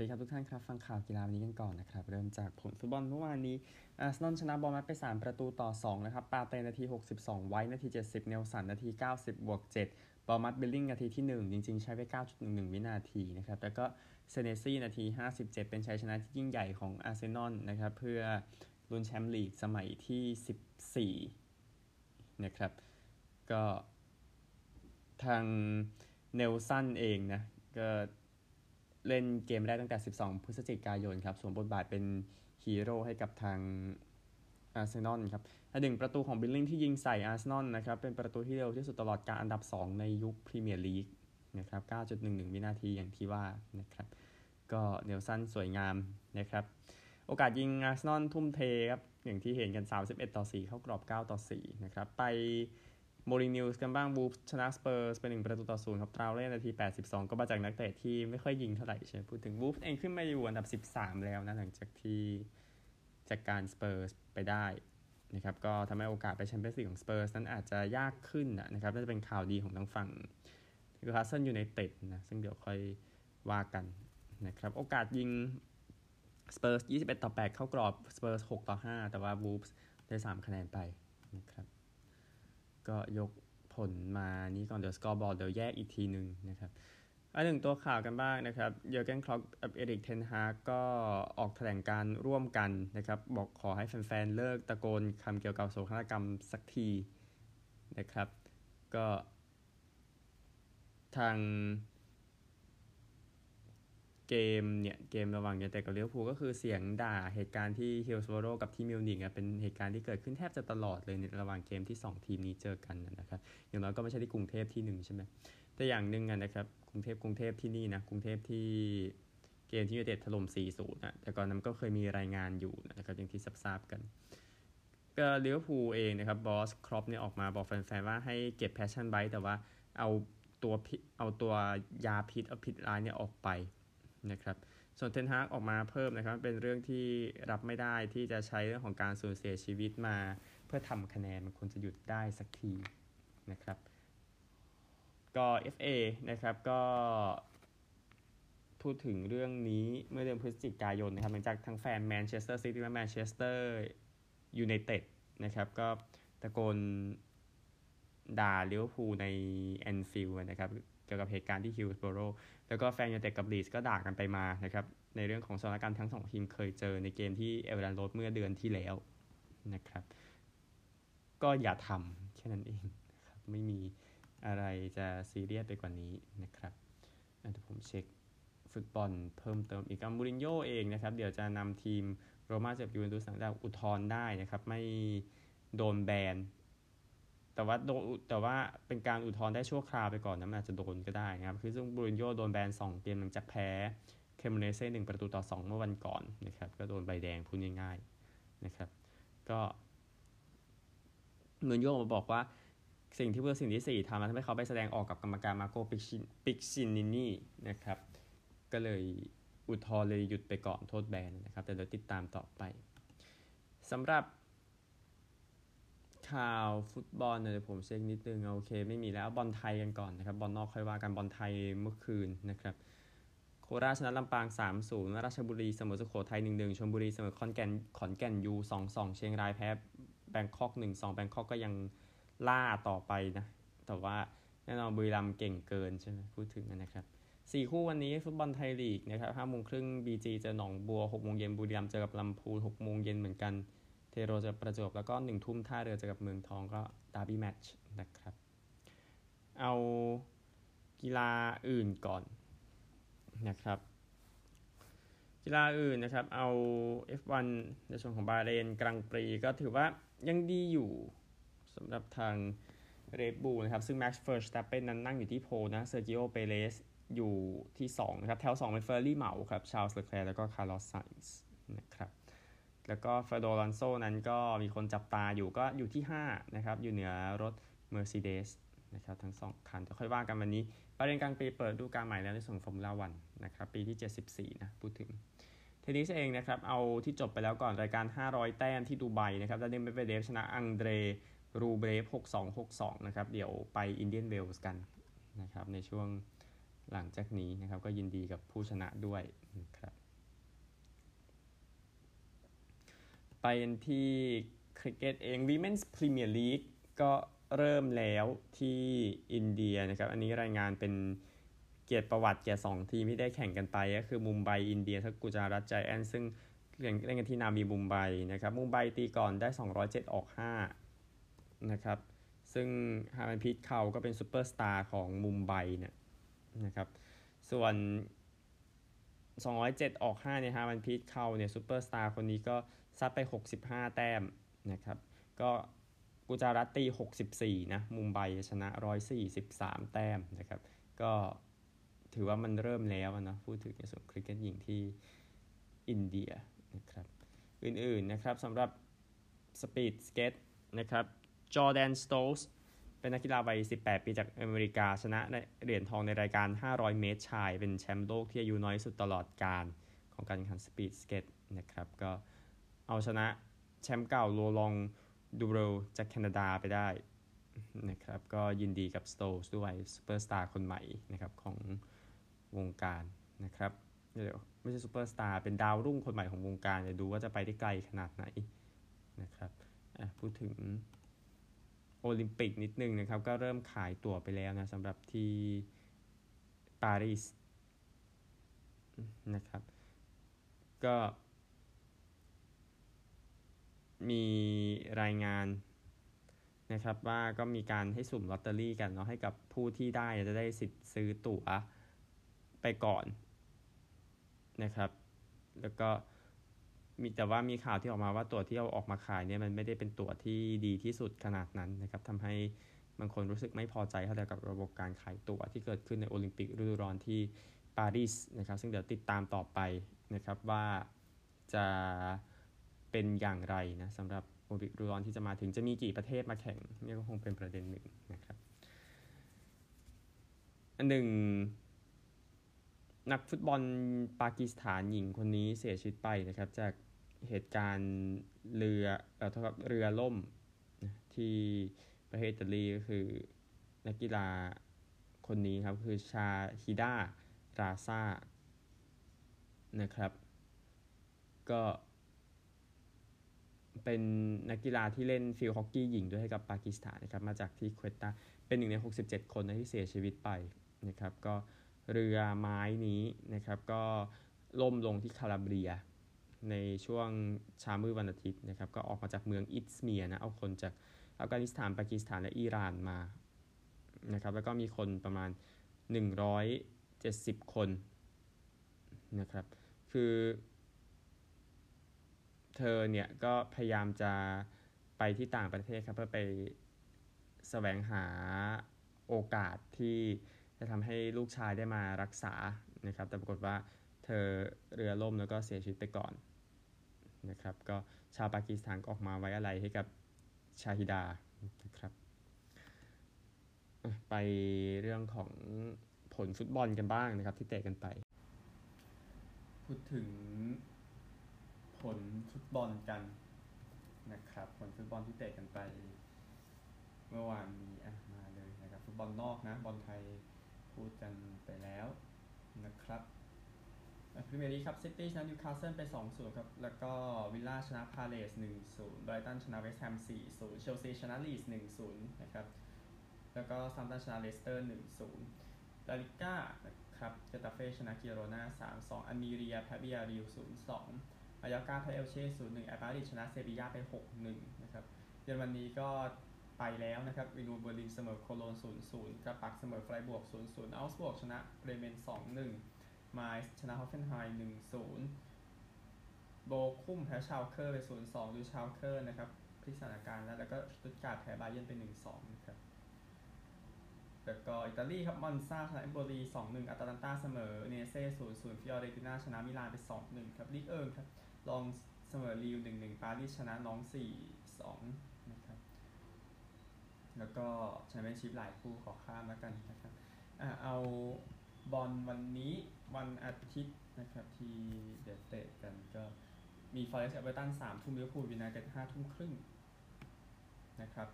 ดีครับทุกท่านครับ ฟังข่าวกีฬาวันนี้กันก่อนนะครับ เริ่มจากผลฟุตบอลเมื่อวานนี้อาร์เซนอลชนะบอร์นมัธไป 3 ประตูต่อ 2 นะครับ ปาร์เตย์นาที 62 ไวท์ นาที 70 เนลสัน นาที 90 บวก 7 บอร์นมัธบิลลิงนาทีที่ 1 จริง ๆ ใช้ไป 9.11 วินาทีนะครับ แล้วก็เซเนซี่นาที 57 เป็นชัยชนะที่ยิ่งใหญ่ของอาร์เซนอลนะครับ เพื่อลุ้นแชมป์ลีกสมัยที่ 14 นะครับ ก็ทางเนลสันเองนะ ก็ เล่นเกมแรกตั้งแต่ 12 พฤศจิกายนครับสวมบทบาทเป็นฮีโร่ให้กับทางอาร์เซนอลครับหนึ่งประตูของบิลลิงที่ยิงใส่อาร์เซนอลนะครับ เป็นประตูที่เร็วที่สุดตลอดการอันดับ 2 ในยุคพรีเมียร์ลีกนะครับ 9.11 วินาทีอย่างที่ว่านะครับ ก็เนลสันสวยงามนะครับ โอกาสยิงอาร์เซนอลทุ่มเทครับ อย่างที่เห็นกัน 31 ต่อ 4 เข้ากรอบ 9 ต่อ 4 นะครับ ไป โมลินิวซ์กันบ้างวูล์ฟชนะสเปอร์สเป็นหนึ่งประตูต่อศูนย์ครับตราโอเร่นาที 82 ก็มาจากนักเตะที่ไม่ค่อยยิงเท่าไหร่ใช่ไหมพูดถึงวูล์ฟเองขึ้นมาอยู่อันดับ 13 แล้วนะหลังจากที่จากการสเปอร์สไปได้นะครับก็ทำให้โอกาสไปแชมเปี้ยนส์ลีกของสเปอร์สนั้นอาจจะยากขึ้นนะครับน่าจะเป็นข่าวดีของทางฝั่งนิวคาสเซิลอยู่ในเต็ดนะซึ่งเดี๋ยวค่อยว่ากันนะครับโอกาสยิงสเปอร์ส21 ต่อ 8 เข้ากรอบสเปอร์ส6ต่อ 5 แต่ว่าวูล์ฟได้ 3 คะแนนไปนะครับ ก็ยกผลมานี้ก่อนเดี๋ยว scoreboard เดี๋ยวแยกอีกทีหนึ่งนะครับอันหนึ่งตัวข่าวกันบ้างนะครับเยอร์เกนคล็อปป์กับเอริกเทนฮากก็ออกแถลงการณ์ร่วมกันนะครับ บอกขอให้แฟนๆ เลิกตะโกนคำเกี่ยวกับโศกนาฏกรรมสักทีนะครับ ก็ทาง เกมเนี่ยเกมระหว่างยูไนเต็ดกับลิเวอร์พูลก็คือเสียงด่าเหตุการณ์ที่ฮิลส์โบโรกับที่มิวนิกเป็นเหตุการณ์ที่เกิดขึ้นแทบจะตลอดเลยในระหว่างเกมที่ 2 ทีมนี้เจอกันนะครับอย่างน้อยก็ไม่ใช่ที่กรุงเทพที่1ใช่ไหมแต่อย่างหนึ่งนะครับกรุงเทพกรุงเทพที่นี่นะกรุงเทพที่เกมที่ยูไนเต็ดถล่ม 4-0นะแต่ก่อนนั้นก็เคยมีรายงานอยู่นะครับอย่างที่ทราบกันก็เลี้ยวภูเองนะครับบอสครอปเนี่ยออกมาบอกแฟนๆว่าให้เก็บแพชชั่นไว้แต่ว่าเอาตัวเอาตัวยาพิษเอาพิษร้ายเนี่ยออกไป นะครับส่วนเทนฮากออกมาเพิ่มนะครับเป็นเรื่องที่รับไม่ได้ที่จะใช้เรื่องของการสูญเสียชีวิตมา เพื่อทำคะแนนมันควรจะหยุดได้สักทีนะครับก็ FA นะครับก็พูดถึงเรื่องนี้เมื่อเดือนพฤศจิกายนนะครับหลังจากทั้งแฟนแมนเชสเตอร์ซิตี้และแมนเชสเตอร์ยูไนเต็ดนะครับก็ตะโกนด่าลิเวอร์พูลในแอนฟิลด์นะครับ เกี่ยวกับเหตุการณ์ที่ฮิลส์โบโรแล้วก็แฟนยูไนเต็ดกับลีดส์ก็ด่ากันไปมานะครับในเรื่องของสถานการณ์ทั้งสองทีมเคยเจอในเกมที่เอเวอร์ตันโรดเมื่อเดือนที่แล้วนะครับ ก็อย่าทำแค่นั้นเองครับไม่มีอะไรจะซีเรียสไปกว่านี้นะครับเดี๋ยวผมเช็คฟุตบอลเพิ่มเติมอีกมูรินโญ่เองนะครับ เดี๋ยวจะนำทีมโรม่าจากยูเวนตุสหลังจากอุทธรณ์ได้นะครับ ไม่โดนแบน แต่ว่าโดแต่ว่าเป็นการอุทธรณ์ได้ชั่วคราวไปก่อนนะมันอาจจะโดนก็ได้นะครับ คือซึ่งบูรินโญ่โดนแบน2เกมหลังจากแพ้เคมเนเซ่หนึ่งประตูต่อ 2 เมื่อวันก่อนนะครับ ก็โดนใบแดงพูดง่ายๆนะครับ ก็มูรินโญ่มาบอกว่าสิ่งที่เพื่อสิ่งที่สี่ทำทำให้เขาไปแสดงออกกับกรรมการมาโกปิชินปิกชินนินี่นะครับ ก็เลยอุทธรณ์เลยหยุดไปก่อนโทษแบนนะครับ แต่เดี๋ยวติดตามต่อไปสำหรับ ข่าวฟุตบอลเดี๋ยวผมเช็คนิดนึงโอเคไม่มีแล้วบอลไทยกันก่อนนะครับบอลนอกค่อยว่ากันบอลไทยเมื่อคืนนะครับโคราชชนะลำปาง 3-0 ราชบุรีเสมอสุโขทัย 1-1ชลบุรีเสมอขอนแก่นขอนแก่นยู 2-2 เชียงรายแพ้แบงคอก 1-2แบงคอกก็ยังล่าต่อไปนะ แต่ว่าแน่นอนบุรีรัมเก่งเกินใช่ไหมพูดถึงนะครับสี่คู่วันนี้ฟุตบอลไทยลีกนะครับห้าโมงครึ่งบีจีเจอหนองบัวหกโมงเย็นบุรีรัมเจอกับลำพูนหกโมงเย็นเหมือนกัน เทโรจะประจวบแล้วก็หนึ่งทุ่มท่าเรือจะกับเมืองทองก็ดาร์บี้แมตช์นะครับ เอากีฬาอื่นก่อนนะครับ กีฬาอื่นนะครับ เอา F1 ในส่วนของบาห์เรนกรังด์ปรีซ์ก็ถือว่ายังดีอยู่สำหรับทางเรดบูลล์นะครับ ซึ่ง Max Verstappen นั้นนั่งอยู่ที่ pole นะเซอร์จิโอเปเรสอยู่ที่ 2 นะครับ แถว 2 เป็นเฟอร์รี่เหมาครับชาร์ลส์เลอแคลร์แล้วก็คาร์ลอสไซน์นะครับ แล้วก็เฟร์นานโดอลอนโซนั้นก็มีคนจับตาอยู่ก็อยู่ที่ 5 นะครับ อยู่เหนือรถ Mercedes นะครับทั้ง 2 คันจะค่อยว่ากันวันนี้ บาห์เรนกรังด์ปรีซ์เปิดฤดูกาลใหม่แล้วในส่วนฟอร์มูล่าวันนะครับ ปีที่ 74 นะพูดถึงเทนนิสเองนะครับ เอาที่จบไปแล้วก่อนรายการ 500 แต้มที่ดูไบนะครับดานิลเมดเวเดฟชนะอังเดรรูเบลฟ6262 นะครับ เดี๋ยวไปอินเดียนเวลส์กันนะครับในช่วงหลังจากนี้นะครับ ก็ยินดีกับผู้ชนะด้วยนะครับ ไปที่คริกเก็ตเอง Women's Premier League ก็เริ่มแล้วที่อินเดียนะครับ อันนี้รายงานเป็นเกียรติประวัติเกียรติสองทีมที่ได้แข่งกันไป ก็คือมุมไบอินเดียนส์กับกุจารัตไจแอนต์สซึ่งเล่นกันที่นาวีมุมไบนะครับมุมไบตีก่อนได้ 207 ออก 5 นะครับ ซึ่งฮาร์มันพรีตเคาร์ก็เป็นซูเปอร์สตาร์ของมุมไบเนี่ยนะครับ ส่วน 207 ออก 5 เนี่ยฮาร์มันพรีตเคาร์เนี่ยซูเปอร์สตาร์คนนี้ก็ ซัดไป 65 แต้มนะครับ ก็กุจารัตตี 64 นะมุมไบชนะ 143 แต้มนะครับ ก็ถือว่ามันเริ่มแล้วนะพูดถึงในส่วนคริกเก็ตหญิงที่อินเดียนะครับ อื่นๆนะครับสำหรับสปีดสเก็ตนะครับจอร์แดนสโตลซ์เป็นนักกีฬาวัย 18 ปีจากอเมริกา ชนะเหรียญทองในรายการ 500 เมตรชาย เป็นแชมป์โลกที่อายุน้อยสุดตลอดกาลของการแข่งขัน speed skate นะครับ ก็ เอาชนะแชมป์เก่าโลรองดูเบรยจากแคนาดาไปได้นะครับก็ยินดีกับสโตลซ์ด้วยซูเปอร์สตาร์คนใหม่นะครับของวงการนะครับเดี๋ยวไม่ใช่ซูเปอร์สตาร์เป็นดาวรุ่งคนใหม่ของวงการเดี๋ยวดูว่าจะไปได้ไกลขนาดไหนนะครับพูดถึงโอลิมปิกนิดนึงนะครับ ก็เริ่มขายตั๋วไปแล้วนะสำหรับที่ปารีสนะครับ ก็ มีรายงานนะครับว่าก็มีการให้สุ่มลอตเตอรี่กันเนาะให้กับผู้ที่ได้จะได้สิทธิ์ซื้อตั๋วไปก่อนนะครับ แล้วก็มีแต่ว่ามีข่าวที่ออกมาว่าตั๋วที่เอาออกมาขายเนี่ยมันไม่ได้เป็นตั๋วที่ดีที่สุดขนาดนั้นนะครับทำให้บางคนรู้สึกไม่พอใจเท่าไหร่กับระบบการขายตั๋วที่เกิดขึ้นในโอลิมปิกฤดูร้อนที่ปารีสนะครับ ซึ่งเดี๋ยวติดตามต่อไปนะครับว่าจะ เป็นอย่างไรนะสำหรับโอลิมปิกฤดูร้อนที่จะมาถึงจะมีกี่ประเทศมาแข่งนี่ก็คงเป็นประเด็นหนึ่งนะครับ อันหนึ่งนักฟุตบอลปากีสถานหญิงคนนี้เสียชีวิตไปนะครับ จากเหตุการณ์เรือเอ่อเท่ากับเรือล่มที่ประเทศอิตาลีก็คือนักกีฬาคนนี้ครับคือชาฮิดาราซานะครับ ก็ เป็นนักกีฬาที่เล่นฟิลฮอกกี้หญิงด้วยให้กับปากีสถานนะครับมาจากที่เควตาเป็นหนึ่งใน 67 คนที่เสียชีวิตไปนะครับก็เรือไม้นี้นะครับก็ล่มลงที่คาราเบีย ในช่วงเช้ามืดวันอาทิตย์นะครับก็ออกมาจากเมืองอิสเมียนะเอาคนจากอัฟกานิสถานปากีสถานและอิหร่านมานะครับแล้วก็มีคนประมาณ 170 คนนะครับคือ เธอเนี่ยก็พยายามจะไปที่ต่างประเทศครับเพื่อไปแสวงหาโอกาสที่จะทำให้ลูกชายได้มารักษานะครับ แต่ปรากฏว่าเธอเรือล่มแล้วก็เสียชีวิตไปก่อนนะครับ ก็ชาวปากีสถานก็ออกมาไว้อะไรให้กับชาฮิดานะครับไปเรื่องของผลฟุตบอลกันบ้างนะครับที่เตะกันไป พูดถึง ผลฟุตบอลกันนะครับ ผลฟุตบอลที่เตะกันไป เมื่อวานมีเยอะมากเลยนะครับฟุตบอลนอกนะบอลไทยพูดกันไปแล้วนะครับพรีเมียร์ลีกครับซิตี้ชนะนิวคาสเซิลไป 2-0 ครับ แล้วก็วิลล่าชนะพาเลซ 1-0 ไบรตันชนะเวสต์แฮม 4-0 เชลซีชนะลีดส์ 1-0 นะครับ แล้วก็เซาแธมป์ตันชนะเลสเตอร์ 1-0 ลาลิก้านะครับเจตาเฟ่ชนะกิโรนา3-2อัลเมเรียแพ้บียาร์เรอัล0-2 มายอร์กาแพ้เอลเช่0-1แอตมาดริดชนะเซบียาไป6-1นะครับเยอรมนีก็ไปแล้วนะครับยูเนี่ยนเบอร์ลินเสมอโคโลญ0-0กลัดบัคเสมอไฟรบวร์ก0-0เอาก์สบวร์กชนะเบรเมน2-1ไมนซ์ชนะฮอฟเฟนไฮม์1-0โบคุมแพ้ชาวเคอร์ไป0-2ดูชาวเคอร์นะครับพลิกสถานการณ์แล้วแล้วก็สตุตการ์ดแพ้บาเยิร์นไป1-2นะครับแล้วก็อิตาลีครับมอนซาชนะเอมโบลี2-1อตาลันตาเสมออูดิเนเซ่0-0ฟิออเรติน่าชนะมิลานไป2-1ครับลีกเอิงครับ ล็องส์เสมอลีลล์1-1ปารีสชนะน็องต์4-2นะครับ แล้วก็แชมเปี้ยนชิพหลายคู่ขอข้ามแล้วกันนะครับอ่าเอาบอลวันนี้วันอาทิตย์นะครับที่เดี๋ยวเตะกันก็มีฟอร์เรสต์เอเวอร์ตันสามทุ่มลิเวอร์พูลยูไนเต็ดห้าทุ่มครึ่งนะครับ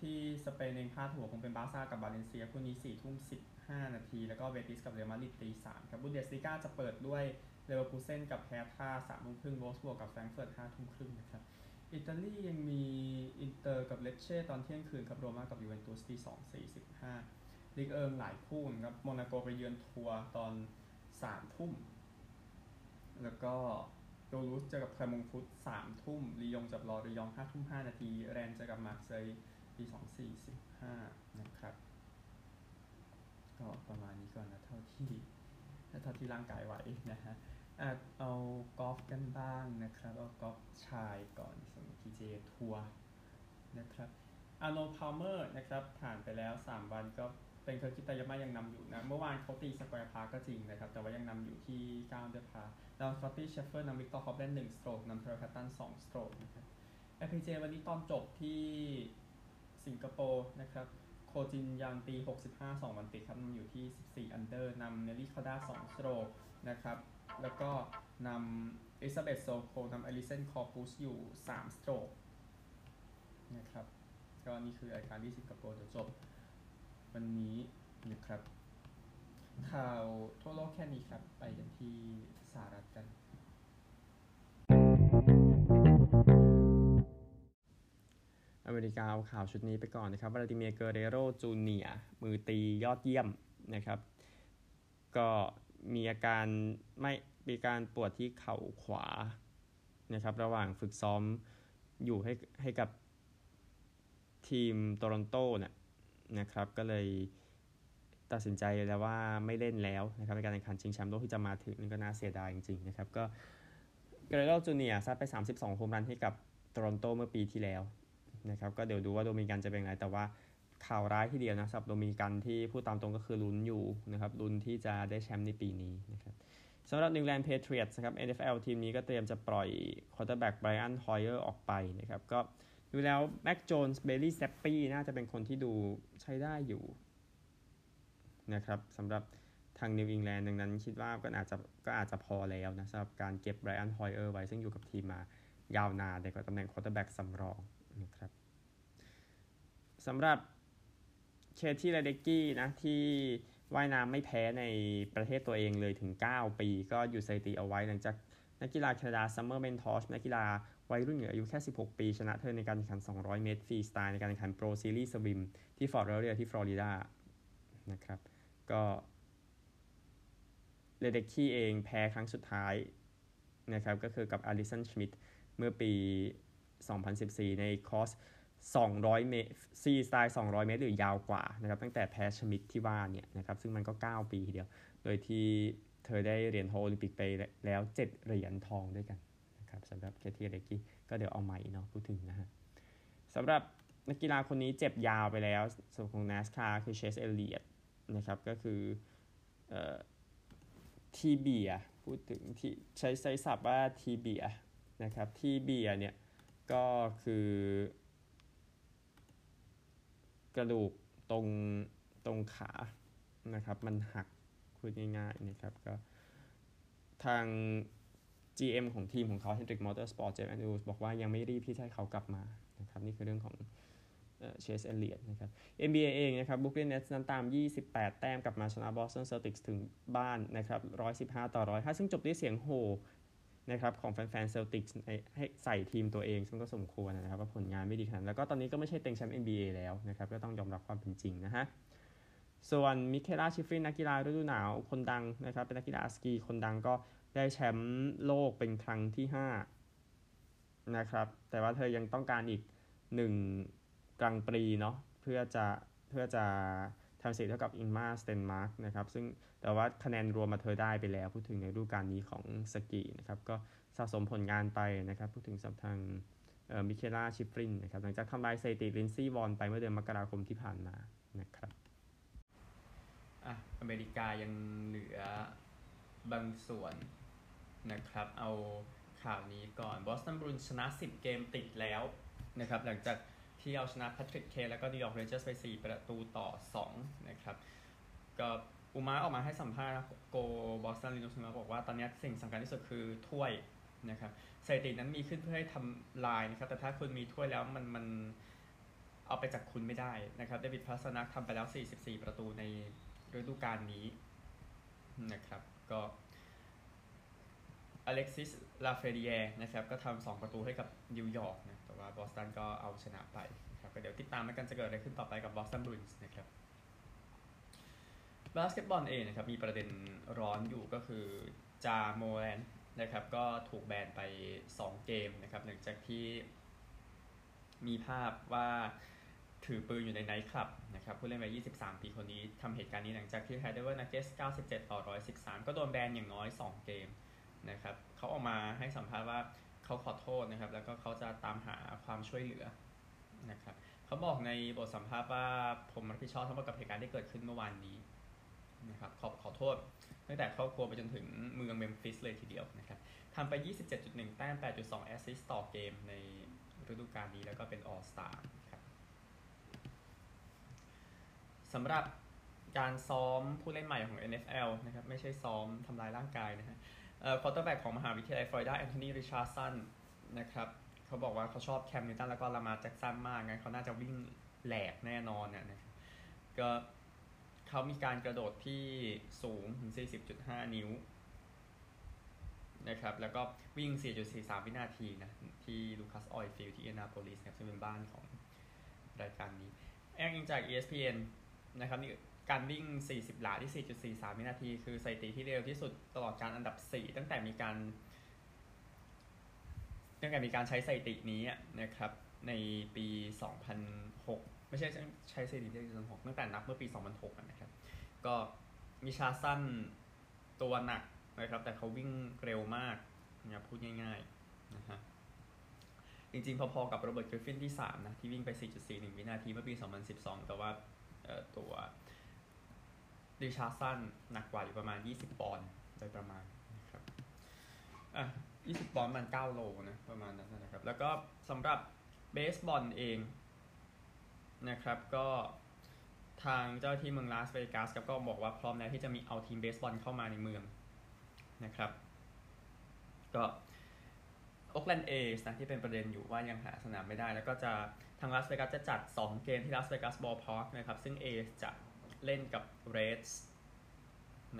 ที่สเปนเองพลาดหัวคงเป็นบาซ่ากับบาเลนเซียคู่นี้4ทุ่ม15นาที แล้วก็เบติสกับเรอัลมาดริดตี3ครับบุนเดสลิก้าจะเปิดด้วย เลเวอร์คูเซนกับแฮร์ธ่า3ทุ่มครึ่งโวล์ฟสบวร์กกับแฟรงเฟิร์ต5ทุ่มครึ่งนะครับอิตาลียังมีอินเตอร์กับเลเช่ตอนเที่ยงคืนครับโรม่ากับยูเวนตุสตี2 45ลีกเอิงหลายคู่นะครับโมนาโกไปเยือนตรัวส์ตอน3ทุ่ม แล้วก็ตูลูสเจอกับแกลร์มงต์ฟุตสามทุ่มลียงกับลอริยองต์ห้าทุ่มห้านาที แรนส์เจอกับมาร์เซย์ตีสองสี่สิบห้านะครับ ก็ประมาณนี้ก่อนนะเท่าที่ เท่าที่ร่างกายไหวนะฮะอะเอากอล์ฟกันบ้างนะครับ เอากอล์ฟชายก่อนสำหรับ PJ ทัวร์นะครับอาร์โนลด์พาลเมอร์นะครับผ่านไปแล้ว 3 วันก็เป็นเคิร์ตคิตายามายังนำอยู่นะ เมื่อวานเขาตี square par ก็จริงนะครับ แต่ว่ายังนำอยู่ที่9 under par นำสกอตตี้เชฟเฟลอร์นำวิกตอร์ฮอฟลันด์1 stroke นำเทียร์เรลล์แฮตตัน2 stroke นะครับ LPGA วันนี้ตอนจบที่สิงคโปร์นะครับ จินยองตี 65 2 วันติดครับนำอยู่ที่ 14 under นำเนลลี่คอร์ดา2 stroke นะครับ แล้วก็นำเอลิซาเบธโซโคลนำอลิเซนคอร์ปุซอยู่ 3 stroke นะครับ ก็นี่คือรายการที่สิงคโปร์เดี๋ยวจบ วันนี้นะครับ ข่าวทั่วโลกแค่นี้ครับ ไปกันที่สหรัฐกัน อเมริกาเอาข่าวชุดนี้ไปก่อนนะครับวลาดิเมียร์เกเรโรจูเนียมือตียอดเยี่ยมนะครับ ก็มีอาการไม่มีการปวดที่เข่าขวานะครับ ระหว่างฝึกซ้อมอยู่ให้ให้กับทีมโตรอนโตเนี่ยนะครับ ก็เลยตัดสินใจแล้วว่าไม่เล่นแล้วนะครับในการแข่งขันชิงแชมป์โลกที่จะมาถึงนี่ก็น่าเสียดายจริงๆนะครับ ก็เกร์เรโรจูเนียร์ซัดไป 32 โฮมรันให้กับโตรอนโตเมื่อปีที่แล้ว นะครับก็เดี๋ยวดูว่าโดมินิกันจะเป็นไง แต่ว่าข่าวร้ายที่เดียวนะสำหรับโดมินิกันที่พูดตามตรงก็คือลุ้นอยู่นะครับลุ้นที่จะได้แชมป์ในปีนี้นะครับสำหรับนิวอิงแลนด์แพทริออตส์นะครับ NFL ทีมนี้ก็เตรียมจะปล่อยquarterback ไบรอันฮอยเออร์ออกไปนะครับก็ดูแล้วแม็คโจนส์เบลลี่แซปปี้น่าจะเป็นคนที่ดูใช้ได้อยู่นะครับสำหรับทางนิวอิงแลนด์ดังนั้นคิดว่าก็อาจจะก็อาจจะพอแล้วนะสำหรับการเก็บไบรอันฮอยเออร์ไว้ซึ่งอยู่กับทีมมายาวนานในตำแหน่ง quarterback สำรองนะครับ สำหรับเคที่เลเด็คกี้นะที่ว่ายน้ำไม่แพ้ในประเทศตัวเองเลยถึง 9 ปี ก็หยุดสถิติเอาไว้หลังจากนักกีฬาแคนาดาซัมเมอร์แมคอินทอชนักกีฬาวัยรุ่นเนี่ยอายุแค่ 16 ปี ชนะเธอในการแข่งขัน 200 เมตรฟรีสไตล์ในการแข่งขัน pro series swim ที่ฟอร์ตลอเดอร์เดลที่ฟลอริดานะครับ ก็เลเด็คกี้เองแพ้ครั้งสุดท้ายนะครับ ก็คือกับอลิสันชมิดเมื่อปี 2014 ในคอส 200 เมตรซีสไตล์ 200 เมตร หรือยาวกว่านะครับตั้งแต่แพ้ชมิดที่ว่าเนี่ยนะครับซึ่งมันก็ 9 ปีทีเดียว โดยที่เธอได้เหรียญทองโอลิมปิกไปแล้ว 7 เหรียญทองด้วยกันนะครับสำหรับเคทีเลกี้ก็เดี๋ยวเอาใหม่เนาะพูดถึงนะฮะสำหรับนักกีฬาคนนี้เจ็บยาวไปแล้วส่วนของ NASCAR คือเชสเอลเลียตนะครับก็คือทีเบียพูดถึงที่ใช้ใช้ศัพท์ว่าทีเบียนะครับทีเบียเนี่ยก็คือ กระดูกตรงตรงขานะครับมันหักพูดง่ายๆนะครับก็ทาง GM ของทีมของเขา Hendrick Motorsports เจมส์แอนดรูสบอกว่ายังไม่รีบที่จะให้เขากลับมานะครับนี่คือเรื่องของเชสเอลเลียตนะครับ NBA เองนะครับบรูคลินเน็ตส์นั้นตาม 28 แต้มกลับมาชนะบอสตันเซอร์ติกส์ถึงบ้านนะครับ 115 ต่อ 105 ซึ่งจบด้วยเสียงโห นะครับของแฟนๆเซลติกให้ใส่ทีมตัวเองซึ่งก็สมควรนะครับว่าผลงานไม่ดีขนาดแล้วก็ตอนนี้ก็ไม่ใช่เต็งแชมป์ NBA แล้วนะครับก็ต้องยอมรับความเป็นจริงนะฮะส่วนมิเคล่าชิฟฟรินนักกีฬาฤดูหนาวคนดังนะครับเป็นนักกีฬาสกีคนดังก็ได้แชมป์โลกเป็นครั้งที่5นะครับแต่ว่าเธอยังต้องการอีก 1กรังด์ปรีซ์เนาะเพื่อจะเพื่อจะ ทำสถิติเท่ากับอิงเกมาร์สเตนมาร์กนะครับซึ่งแต่ว่าคะแนนรวมมาเธอได้ไปแล้ว พูดถึงในฤดูกาลนี้ของสกีนะครับก็สะสมผลงานไปนะครับพูดถึงสำหรับทางมิเคล่าชิฟฟรินนะครับหลังจากทำลายสถิติลินด์ซีย์วอนน์ไปเมื่อเดือนมกราคมที่ผ่านมานะครับอะอเมริกายังเหลือบางส่วนนะครับเอาข่าวนี้ก่อนบอสตันบรูอินส์ชนะ 10 เกมติดแล้วนะครับหลังจาก ที่เอาชนะแพทริก เคนแล้วก็นิวยอร์กเรนเจอร์สไป 4 ประตูต่อ 2 นะครับก็อุลล์มาร์กออกมาให้สัมภาษณ์โกบอสตันลินุสมาบอกว่าตอนนี้สิ่งสำคัญที่สุดคือถ้วยนะครับสถิตินั้นมีขึ้นเพื่อให้ทำลายนะครับ แต่ถ้าคุณมีถ้วยแล้วมันมันเอาไปจากคุณไม่ได้นะครับเดวิดพาสเตอร์แน็กทำไปแล้ว 44 ประตูในฤดูกาลนี้นะครับ ก็ อเล็กซิส ลาเฟรนิแยร์นะครับ ก็ทำ2ประตูให้กับนิวยอร์กนะ แต่ว่าบอสตันก็เอาชนะไปนะครับ ก็เดี๋ยวติดตามกันจะเกิดอะไรขึ้นต่อไปกับบอสตันบรูอินส์นะครับ บาสเกตบอลเองนะครับ มีประเด็นร้อนอยู่ก็คือจาโมแรนต์นะครับ ก็ถูกแบนไป 2 เกมนะครับหลังจากที่มีภาพว่าถือปืนอยู่ในไนท์คลับนะครับผู้เล่นวัย23 ปีคนนี้ทำเหตุการณ์นี้หลังจากที่ไฮเดอร์นักเกส97 ต่อ 113 ก็โดนแบนอย่างน้อย 2 เกม นะครับเขาออกมาให้สัมภาษณ์ว่าเขาขอโทษนะครับ แล้วก็เขาจะตามหาความช่วยเหลือนะครับเขาบอกในบทสัมภาษณ์ว่าผมรับผิดชอบทั้งหมดกับเหตุการณ์ที่เกิดขึ้นเมื่อวานนี้นะครับขอขอโทษตั้งแต่ครอบครัวไปจนถึงเมืองเมมฟิสเลยทีเดียวนะครับทำไป 27.1 แต้ม 8.2 assist ต่อเกมในฤดูกาลนี้แล้วก็เป็น All-Star ครับสำหรับการซ้อมผู้เล่นใหม่ของ NFL นะครับไม่ใช่ซ้อมทำลายร่างกายนะฮะ เอ่อ quarterback ของมหาวิทยาลัยฟลอริดาแอนโทนีริชาร์ดสันนะครับเขาบอกว่าเขาชอบแคมนิวตันแล้วก็ลามาร์แจ็กสันมากงั้นเขาน่าจะวิ่งแหลกแน่นอนนะครับก็เขามีการกระโดดที่สูงถึง 40.5 นิ้วนะครับแล้วก็วิ่ง 4.43 วินาทีนะที่ลูคัสออยล์ฟิลด์ที่อินเดียนาโปลิสนะครับซึ่งเป็นบ้านของรายการนี้อ้างอิงจาก ESPN นะครับนี่ การวิ่ง 40 หลาที่ 4.43 วินาที คือสถิติที่เร็วที่สุดตลอดกาลอันดับ 4 ตั้งแต่มีการ ตั้งแต่มีการใช้สถิตินี้นะครับ ในปี 2006 ไม่ใช่ใช้สถิติที่2006 ตั้งแต่นับเมื่อปี 2006 นะครับ ก็ริชาร์ดสันตัวหนักนะครับ แต่เขาวิ่งเร็วมากนะพูดง่ายๆนะฮะจริงๆ พอๆ กับโรเบิร์ตกริฟฟินที่ 3 นะ ที่วิ่งไป 4.41 วินาทีเมื่อปี 2012 แต่ว่าตัว ริชาร์ดสันหนักกว่าอยู่ประมาณ 20 ปอนด์โดยประมาณนะครับอะ20 ปอนด์มัน 9 โลนะประมาณนั้นนะครับ แล้วก็สำหรับเบสบอลเองนะครับก็ทางเจ้าหน้าที่เมืองลาสเวกัสก็บอกว่าพร้อมแล้วที่จะมีเอาทีมเบสบอลเข้ามาในเมืองนะครับ ก็โอ๊กแลนด์เอสนะที่เป็นประเด็นอยู่ว่ายังหาสนามไม่ได้ แล้วก็จะทางลาสเวกัสจะจัด 2 เกมที่ลาสเวกัสบอลพาร์คนะครับ ซึ่งเอสจะ เล่นกับเรดส์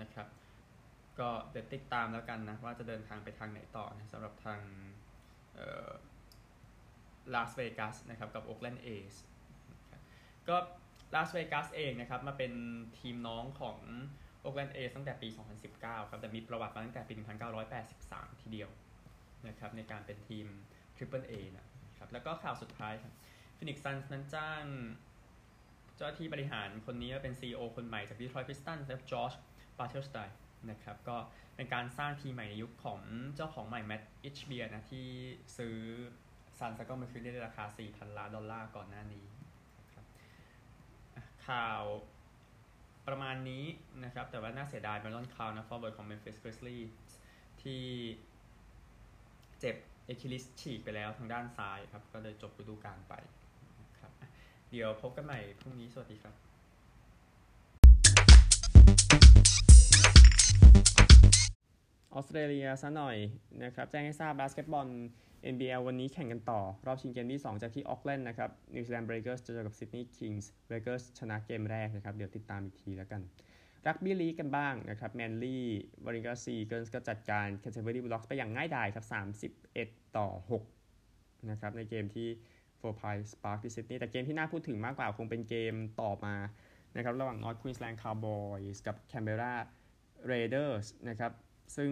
นะครับ ก็เดี๋ยวติดตามแล้วกันนะ ว่าจะเดินทางไปทางไหนต่อนะสำหรับทางลาสเวกัสนะครับกับโอ๊กแลนด์เอสก็ลาสเวกัสเองนะครับมาเป็นทีมน้องของโอ๊กแลนด์เอสตั้งแต่ปี 2019 ครับแต่มีประวัติมาตั้งแต่ปี 1983 ทีเดียวนะครับในการเป็นทีม Triple A นะครับแล้วก็ข่าวสุดท้ายครับฟีนิกซ์ซันส์นั้นจ้าง เจ้าหน้าที่บริหารคนนี้เป็น CEO คนใหม่จาก Detroit Pistons และจอชบาร์เทลสไตน์นะครับ ก็เป็นการสร้างทีมใหม่ในยุคของเจ้าของใหม่แมตต์อิชเบียนะที่ซื้อซันส์แล้วก็มาคืนได้ราคา 4,000 ล้านดอลลาร์ก่อนหน้านี้ข่าวประมาณนี้นะครับ แต่ว่าน่าเสียดายแบรนดอนคลาร์กนะ forward ของ Memphis Grizzlies ที่เจ็บ Achilles ฉีกไปแล้วทางด้านซ้ายครับ ก็เลยจบฤดูกาลไป เดี๋ยวพบกันใหม่พรุ่งนี้ สวัสดีครับออสเตรเลียซะหน่อยนะครับแจ้งให้ทราบบาสเกตบอล NBL วันนี้แข่งกันต่อ รอบชิงเกมที่ 2 จากที่ออกแลนด์นะครับนิวซีแลนด์เบรเกอร์สจะเจอกับซิดนีย์คิงส์เบรเกอร์สชนะเกมแรกนะครับ เดี๋ยวติดตามอีกทีแล้วกัน รักบี้ลีกกันบ้างนะครับแมนลี่วอริงกาซีอีเกิลส์ก็จัดการแคนเทอร์เบอรี่บูลด็อกไปอย่างง่ายดายครับ 31 ต่อ 6 นะครับ ในเกมที่ โฟร์ไพนส์พาร์คที่ซิดนีย์แต่เกมที่น่าพูดถึงมากกว่าคงเป็นเกมต่อมานะครับระหว่างนอร์ทควีนส์แลนด์คาวบอยส์กับแคนเบราเรเดอร์สนะครับซึ่ง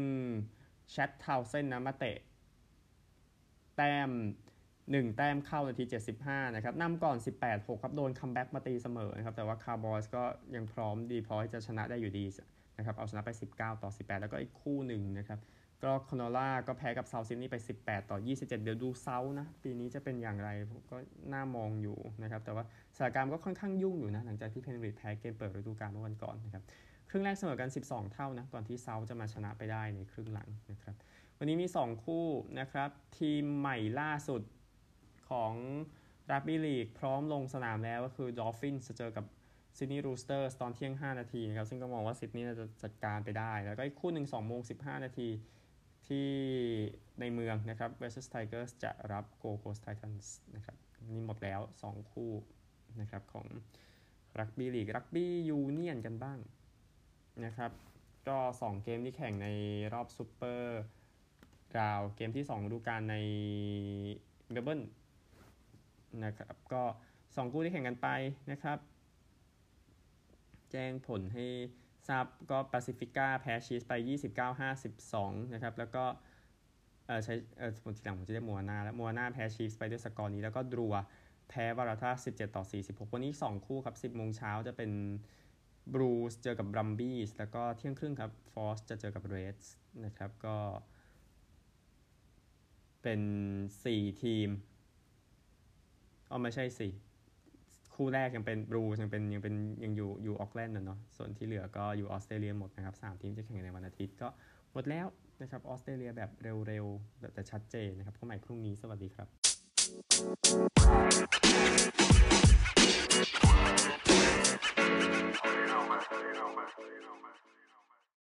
แชดทาวน์เซนด์นะมาเตะ แต้ม 1 แต้มเข้านาที 75 นะครับนำก่อน 18-6 ครับ โดน comeback มาตีเสมอนะครับ แต่ว่าคาวบอยส์ก็ยังพร้อมดีพอที่จะชนะได้อยู่ดีนะครับ เอาชนะไป 19 ต่อ 18 แล้วก็อีกคู่หนึ่งนะครับ ก็ครอนูลล่าก็แพ้กับเซาท์ซิดนีย์ไป 18 ต่อ 27 เดี๋ยวดูเซาท์นะ ปีนี้จะเป็นอย่างไรก็น่ามองอยู่นะครับ แต่ว่าสถานการณ์ก็ค่อนข้างยุ่งอยู่นะ หลังจากที่เพนริธแพ้เกมเปิดฤดูกาลเมื่อวันก่อนนะครับ ครึ่งแรกเสมอกัน 12 เท่านะ ก่อนที่เซาท์จะมาชนะไปได้ในครึ่งหลังนะครับ วันนี้มี 2 คู่นะครับ ทีมใหม่ล่าสุดของรักบี้ลีกพร้อมลงสนามแล้วก็คือดอลฟินจะเจอกับซิดนีย์รูสเตอร์สตอนเที่ยง 5 นาทีนะครับ ซึ่งก็มองว่าซิดนีย์จะจัดการไปได้ แล้วก็อีกคู่หนึ่ง2โมง15 นาที ที่ในเมืองนะครับเวสต์ไทเกอร์จะรับโกลด์โคสต์ไททันส์นะครับนี่หมดแล้ว 2 คู่นะครับของรักบี้ลีกรักบี้ยูเนียนกันบ้างนะครับ ก็ 2 เกมที่แข่งในรอบ Super Round เกมที่ 2 ฤดูกาลในเมลเบิร์นนะครับก็ 2 คู่ที่แข่งกันไปนะครับ แจ้งผลให้ ทราบก็แปซิฟิก้าแพ้ชีสไป 29-52 นะครับ แล้วก็เออใช้เออทีหลังผมจะเรียก Moana แล้ว Moana แพ้ Chiefs ไปด้วยสกอร์นี้ แล้วก็ Drua แพ้ Waratahs 17 ต่อ 46 วันนี้ 2 คู่ครับ 10โมงเช้าจะเป็นบรูซเจอกับ Brumbies แล้วก็เที่ยงครึ่งครับ Force จะเจอกับ Reds นะครับก็ เป็น 4 ทีมอ๋อไม่ใช่ 4 คู่แรกยังเป็นบรูยังเป็นยังเป็นยังอยู่อยู่ออกแลนด์นะเนาะส่วนที่เหลือก็อยู่ออสเตรเลียหมดนะครับ3ทีมจะแข่งในวันอาทิตย์ก็หมดแล้วนะครับออสเตรเลียแบบเร็วๆแบบแต่ชัดเจนนะครับพบใหม่พรุ่งนี้สวัสดีครับ